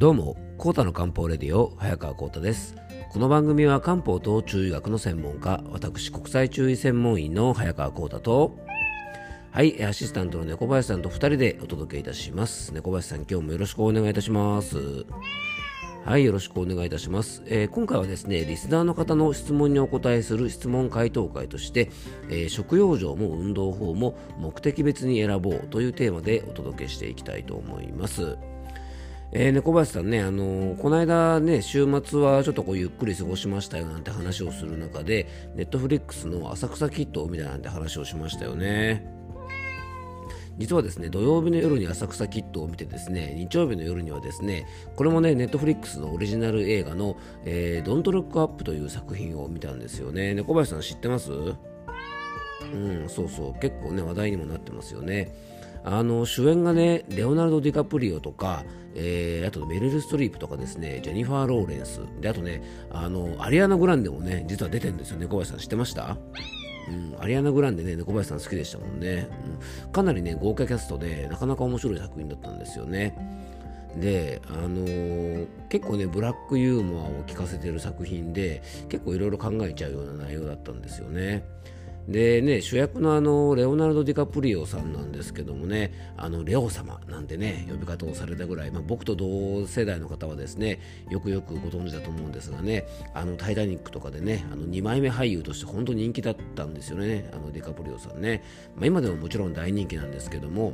どうも、コータの漢方レディオ、早川コータです。この番組は漢方と中医学の専門家、私、国際中医専門医の早川コータと、はい、アシスタントの猫林さんと2人でお届けいたします。猫林さん、今日もよろしくお願いいたします。はい、よろしくお願いいたします、えー、今回はですね、リスナーの方の質問にお答えする質問回答会として、えー、食用場も運動法も目的別に選ぼうというテーマでお届けしていきたいと思います。えー、猫林さんね、あのー、この間ね、週末はちょっとこうゆっくり過ごしましたよなんて話をする中で、ネットフリックスの浅草キットみたいなんて話をしましたよね。実はですね、土曜日の夜に浅草キットを見てですね、日曜日の夜にはですね、これもね、ネットフリックスのオリジナル映画の、えー、ドントルックアップという作品を見たんですよね。猫林さん知ってます？うん、そうそう、結構ね、話題にもなってますよね。あの主演がねレオナルド・ディカプリオとか、えー、あとメリル・ストリープとかですねジェニファー・ローレンスであとねあのアリアナ・グランデもね実は出てるんですよね小林さん知ってました？うん、アリアナ・グランデね、猫林さん好きでしたもんね、うん、かなりね、豪華キャストで、なかなか面白い作品だったんですよね。で、あのー、結構ね、ブラックユーモアを聞かせてる作品で、結構いろいろ考えちゃうような内容だったんですよね。でね、主役のあのレオナルド・ディカプリオさんなんですけどもね、あのレオ様なんてね、呼び方をされたぐらい、まあ、僕と同世代の方はですね、よくよくご存知だと思うんですがね、あのタイタニックとかでね、あの2枚目俳優として本当に人気だったんですよね、あのディカプリオさんね。まあ、今でももちろん大人気なんですけども、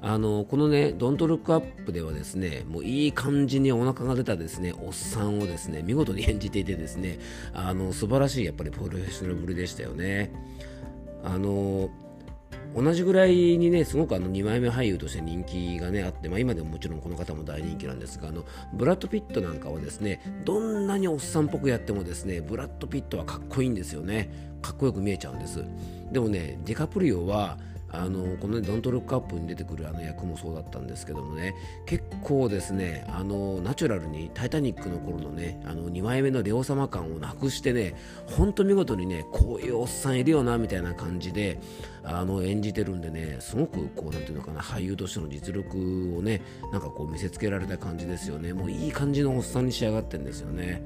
あのこのね、ドントルックアップではですね、もういい感じにお腹が出たですね、おっさんをですね、見事に演じていてですね、あの素晴らしいやっぱりプロフェッショナルぶりでしたよね。あの同じぐらいにね、すごくあの2枚目俳優として人気がね、あって、まあ、今でももちろんこの方も大人気なんですが、あのブラッド・ピットなんかはですね、どんなにおっさんっぽくやってもですね、ブラッド・ピットはかっこいいんですよね。かっこよく見えちゃうんです。でもね、ディカプリオは、あのこの、ね、ドントルックアップに出てくるあの役もそうだったんですけどもね結構ですねあのナチュラルに「タイタニック」の頃のねあの2枚目のレオ様感をなくしてね本当見事にねこういうおっさんいるよなみたいな感じであの演じてるんでねすごくこうなんていうのかな俳優としての実力をねなんかこう見せつけられた感じですよねもういい感じのおっさんに仕上がってるんですよね。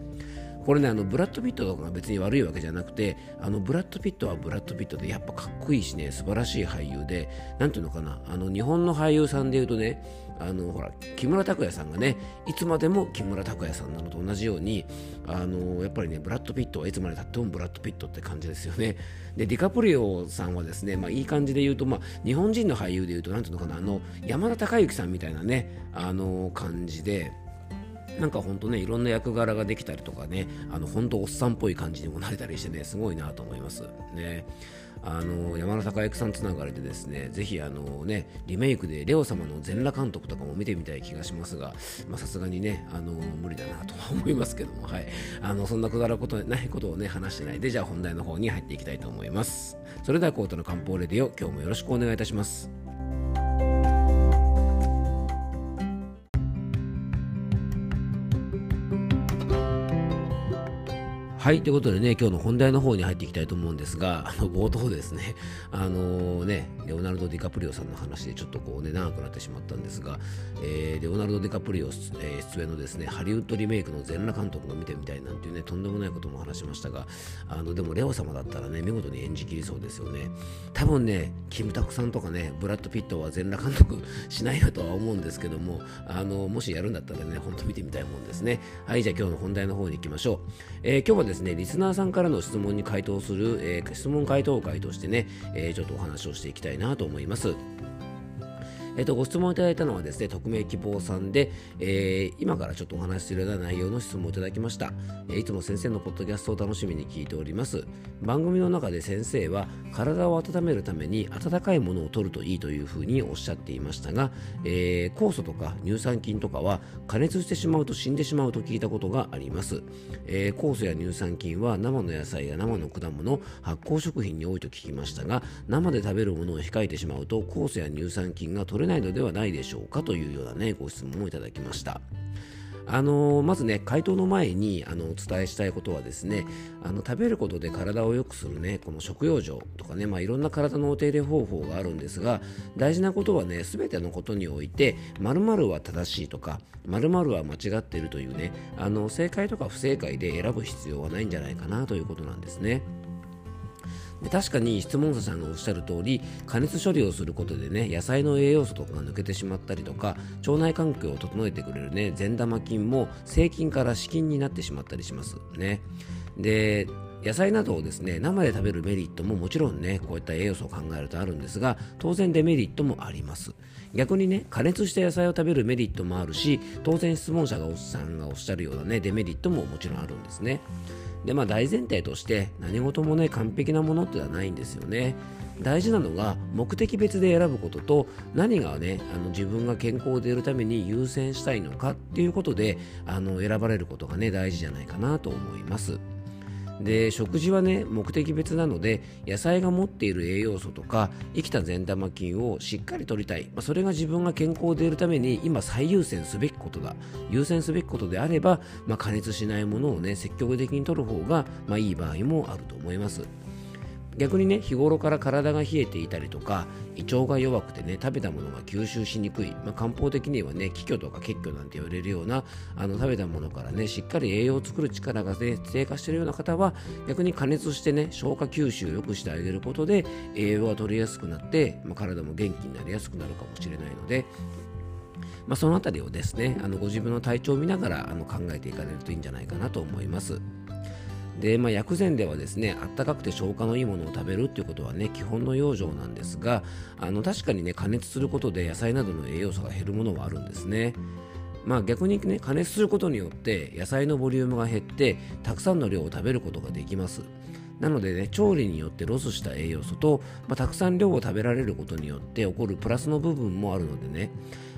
これねあのブラッド・ピットとかが別に悪いわけじゃなくてあのブラッド・ピットはブラッド・ピットでやっぱかっこいいしね素晴らしい俳優でなんていうのかなあの日本の俳優さんでいうとねあのほら木村拓哉さんがねいつまでも木村拓哉さんなのと同じようにあのやっぱりねブラッド・ピットはいつまでたってもブラッド・ピットって感じですよね。でディカプリオさんはですね、まあ、いい感じで言うと、まあ、日本人の俳優で言うとなんていうのかなあの山田孝之さんみたいなねあの感じでなんかほんとね、いろんな役柄ができたりとかね、あの本当おっさんっぽい感じにもなれたりしてね、すごいなと思います。ね。あの山田孝之さんつながりでですね、ぜひあのね、リメイクでレオ様の全裸監督とかも見てみたい気がしますが、さすがにね、あの無理だなとは思いますけども、はい。あの、そんなくだらことないことをね、話してないで、じゃあ本題の方に入っていきたいと思います。それではコートの漢方レディオ、今日もよろしくお願いいたします。はい、ということでね、今日の本題の方に入っていきたいと思うんですが、あの冒頭ですね、あのー、ね、レオナルド・ディカプリオさんの話でちょっとこうね、長くなってしまったんですが、えー、レオナルド・ディカプリオ、えー、出演のですね、ハリウッドリメイクの全裸監督が見てみたいなんていうね、とんでもないことも話しましたが、あの、でもレオ様だったらね、見事に演じきりそうですよね。多分ね、キムタクさんとかね、ブラッド・ピットは全裸監督しないよとは思うんですけども、あの、もしやるんだったらね、ほんと見てみたいもんですね。はい、じゃあ今日の本題の方に行きましょう。え、今日はですね、リスナーさんからの質問に回答する、えー、質問回答会としてね、えー、ちょっとお話をしていきたいなと思います。えっ、と、ご質問いただいたのはですね、匿名希望さんで、えー、今からちょっとお話しするような内容の質問をいただきました。えー、いつも先生のポッドキャストを楽しみに聞いております。番組の中で先生は、体を温めるために温かいものを取るといいというふうにおっしゃっていましたが、えー、酵素とか乳酸菌とかは加熱してしまうと死んでしまうと聞いたことがあります。えー、酵素や乳酸菌は生の野菜や生の果物、発酵食品に多いと聞きましたが、生で食べるものを控えてしまうと酵素や乳酸菌が取れれないのではないでしょうかというようなね、ご質問をいただきました。あのまずね回答の前にあのお伝えしたいことはですねあの食べることで体を良くするねこの食用状とかね、まあ、いろんな体のお手入れ方法があるんですが大事なことはね全てのことにおいて〇〇は正しいとか〇〇は間違っているというねあの正解とか不正解で選ぶ必要はないんじゃないかなということなんですね。で確かに質問者さんがおっしゃる通り加熱処理をすることでね野菜の栄養素とかが抜けてしまったりとか腸内環境を整えてくれるね善玉菌も生菌から死菌になってしまったりしますね。で野菜などをですね生で食べるメリットももちろんねこういった栄養素を考えるとあるんですが当然デメリットもあります。逆にね加熱した野菜を食べるメリットもあるし当然質問者がおっさんがおっしゃるようなねデメリットももちろんあるんですね。でまあ大前提として何事もね完璧なものってはないんですよね。大事なのが目的別で選ぶことと何がねあの自分が健康でいるために優先したいのかっていうことであの選ばれることがね大事じゃないかなと思います。で食事はね目的別なので野菜が持っている栄養素とか生きた善玉菌をしっかりとりたい、まあ、それが自分が健康でいるために今最優先すべきことだ。優先すべきことであれば、まあ、加熱しないものをね積極的に摂る方が、まあ、いい場合もあると思います。逆にね日頃から体が冷えていたりとか胃腸が弱くてね食べたものが吸収しにくい、まあ、漢方的にはね気虚とか血虚なんて言われるようなあの食べたものからねしっかり栄養を作る力が、ね、低下しているような方は逆に加熱してね消化吸収を良くしてあげることで栄養が取りやすくなって、まあ、体も元気になりやすくなるかもしれないのでまあ、そのあたりをですねあのご自分の体調を見ながらあの考えていかれるといいんじゃないかなと思います。で、まあ、薬膳ではですねあったかくて消化のいいものを食べるっていうことはね基本の養生なんですがあの確かにね加熱することで野菜などの栄養素が減るものはあるんですね。まあ逆にね加熱することによって野菜のボリュームが減ってたくさんの量を食べることができます。なのでね調理によってロスした栄養素と、まあ、たくさん量を食べられることによって起こるプラスの部分もあるのでね、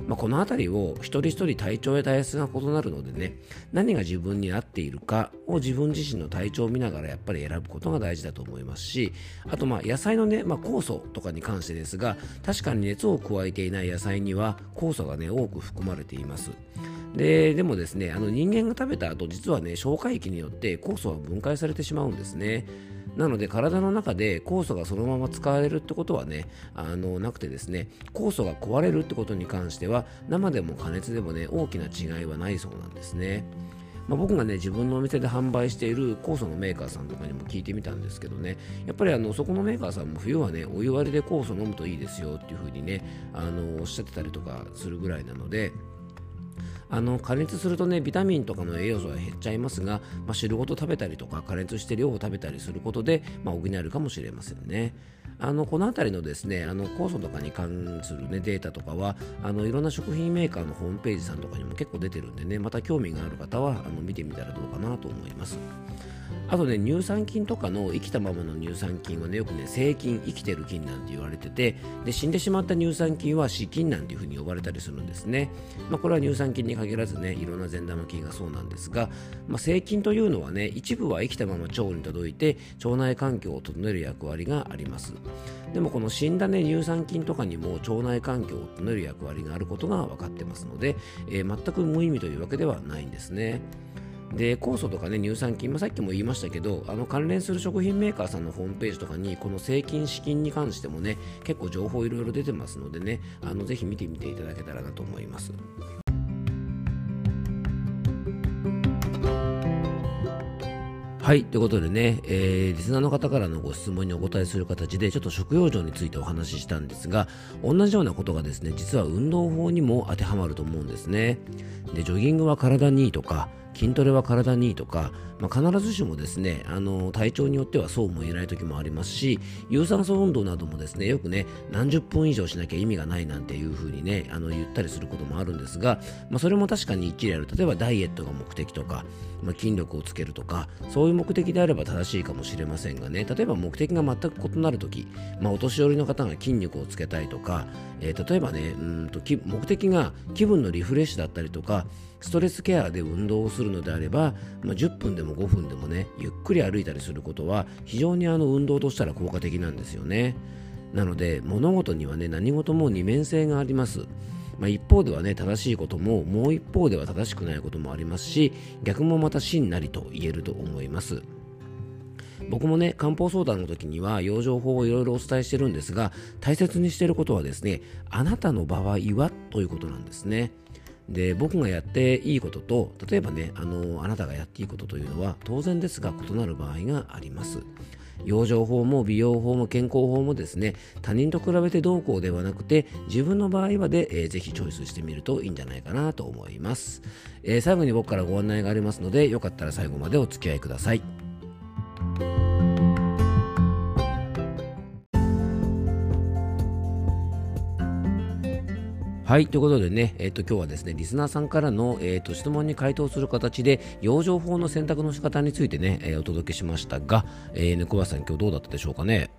まあ、この辺りを一人一人体調や体質が異なるのでね何が自分に合っているかを自分自身の体調を見ながらやっぱり選ぶことが大事だと思いますしあとまあ野菜のね、まあ、酵素とかに関してですが確かに熱を加えていない野菜には酵素がね多く含まれています。ででもですねあの人間が食べた後実はね消化液によって酵素は分解されてしまうんですね。なので体の中で酵素がそのまま使われるってことはねあのなくてですね酵素が壊れるってことに関しては生でも加熱でもね大きな違いはないそうなんですね。まあ、僕がね自分のお店で販売している酵素のメーカーさんとかにも聞いてみたんですけどねやっぱりあのそこのメーカーさんも冬はねお湯割りで酵素飲むといいですよっていう風にねあのおっしゃってたりとかするぐらいなのであの加熱するとねビタミンとかの栄養素が減っちゃいますが、まあ、汁ごと食べたりとか加熱して量を食べたりすることで、まあ、補えるかもしれませんね。あのこの辺りのですねあの酵素とかに関する、ね、データとかはあのいろんな食品メーカーのホームページさんとかにも結構出てるんでねまた興味がある方はあの見てみたらどうかなと思います。あとね乳酸菌とかの生きたままの乳酸菌はねよくね生菌生きてる菌なんて言われててで死んでしまった乳酸菌は死菌なんていうふうに呼ばれたりするんですね、まあ、これは乳酸菌に限らずねいろんな善玉菌がそうなんですが、まあ、生菌というのはね一部は生きたまま腸に届いて腸内環境を整える役割がありますでもこの死んだね乳酸菌とかにも腸内環境を整える役割があることが分かってますので、えー、全く無意味というわけではないんですね。で酵素とかね乳酸菌、まあ、さっきも言いましたけどあの関連する食品メーカーさんのホームページとかにこの生菌死菌に関してもね結構情報いろいろ出てますのでねあのぜひ見てみていただけたらなと思います。はい。ということでね、えー、リスナーの方からのご質問にお答えする形で、ちょっと食用状についてお話ししたんですが、同じようなことがですね、実は運動法にも当てはまると思うんですね。で、ジョギングは体にいいとか、筋トレは体にいいとか、まあ、必ずしもですねあの体調によってはそうも言えない時もありますし有酸素運動などもですねよくね何十分以上しなきゃ意味がないなんていう風にねあの言ったりすることもあるんですが、まあ、それも確かに一理ある。例えばダイエットが目的とか、まあ、筋力をつけるとかそういう目的であれば正しいかもしれませんがね例えば目的が全く異なる時、まあ、お年寄りの方が筋肉をつけたいとか、えー、例えばねうんと目的が気分のリフレッシュだったりとかストレスケアで運動をするのであれば、まあ、10分でも5分でもねゆっくり歩いたりすることは非常にあの運動としたら効果的なんですよね。なので物事にはね何事も二面性があります。まあ、一方ではね正しいことももう一方では正しくないこともありますし逆もまた真なりと言えると思います。僕もね漢方相談の時には養生法をいろいろお伝えしてるんですが大切にしてることはですねあなたの場合はということなんですね。で僕がやっていいことと例えばねあのあなたがやっていいことというのは当然ですが異なる場合があります。養生法も美容法も健康法もですね他人と比べてどうこうではなくて自分の場合はで、えー、ぜひチョイスしてみるといいんじゃないかなと思います、えー、最後に僕からご案内がありますのでよかったら最後までお付き合いください。はい、ということでね、えっ、ー、と、今日はですね、リスナーさんからの、えっ、ー、と、質問に回答する形で、養生法の選択の仕方についてね、えー、お届けしましたが、えー、猫林さん、今日どうだったでしょうかね？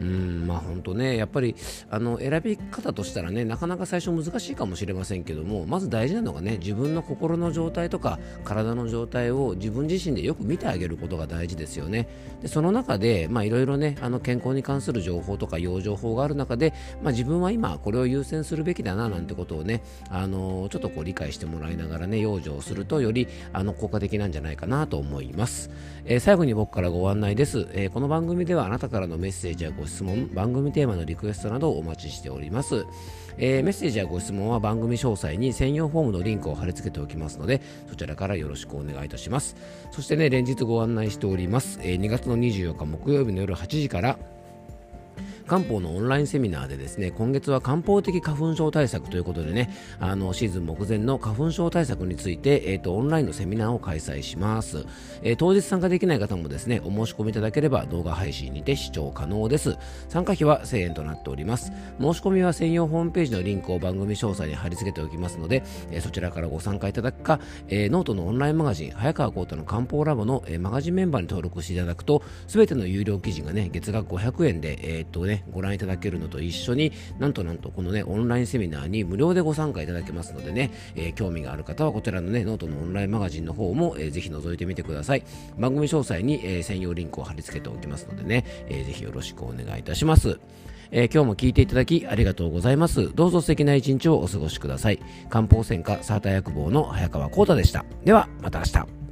うんまあ本当ねやっぱりあの選び方としたらねなかなか最初難しいかもしれませんけどもまず大事なのがね自分の心の状態とか体の状態を自分自身でよく見てあげることが大事ですよね。でその中でまあいろいろねあの健康に関する情報とか養生法がある中で、まあ、自分は今これを優先するべきだななんてことをねあのちょっとこう理解してもらいながらね養生をするとよりあの効果的なんじゃないかなと思います、えー、最後に僕からご案内です、えー、この番組ではあなたからのメッセージやご質問番組テーマのリクエストなどをお待ちしております、えー、メッセージやご質問は番組詳細に専用フォームのリンクを貼り付けておきますのでそちらからよろしくお願いいたします。そしてね連日ご案内しております、えー、2月の24日木曜日の夜8時から漢方のオンラインセミナーでですね今月は漢方的花粉症対策ということでねあのシーズン目前の花粉症対策について、えーと、オンラインのセミナーを開催します、えー、当日参加できない方もですねお申し込みいただければ動画配信にて視聴可能です。参加費は1000円となっております。申し込みは専用ホームページのリンクを番組詳細に貼り付けておきますので、えー、そちらからご参加いただくか、えー、ノートのオンラインマガジン早川浩太の漢方ラボの、えー、マガジンメンバーに登録していただくと全ての有料記事がね月額500円で、えー、っとねご覧いただけるのと一緒になんとなんとこのねオンラインセミナーに無料でご参加いただけますのでね、えー、興味がある方はこちらのねノートのオンラインマガジンの方も、えー、ぜひ覗いてみてください番組詳細に、えー、専用リンクを貼り付けておきますのでね、えー、ぜひよろしくお願いいたしますえー、今日も聞いていただきありがとうございます。どうぞ素敵な一日をお過ごしください。漢方専科サーター薬房の早川幸太でした。では、また明日。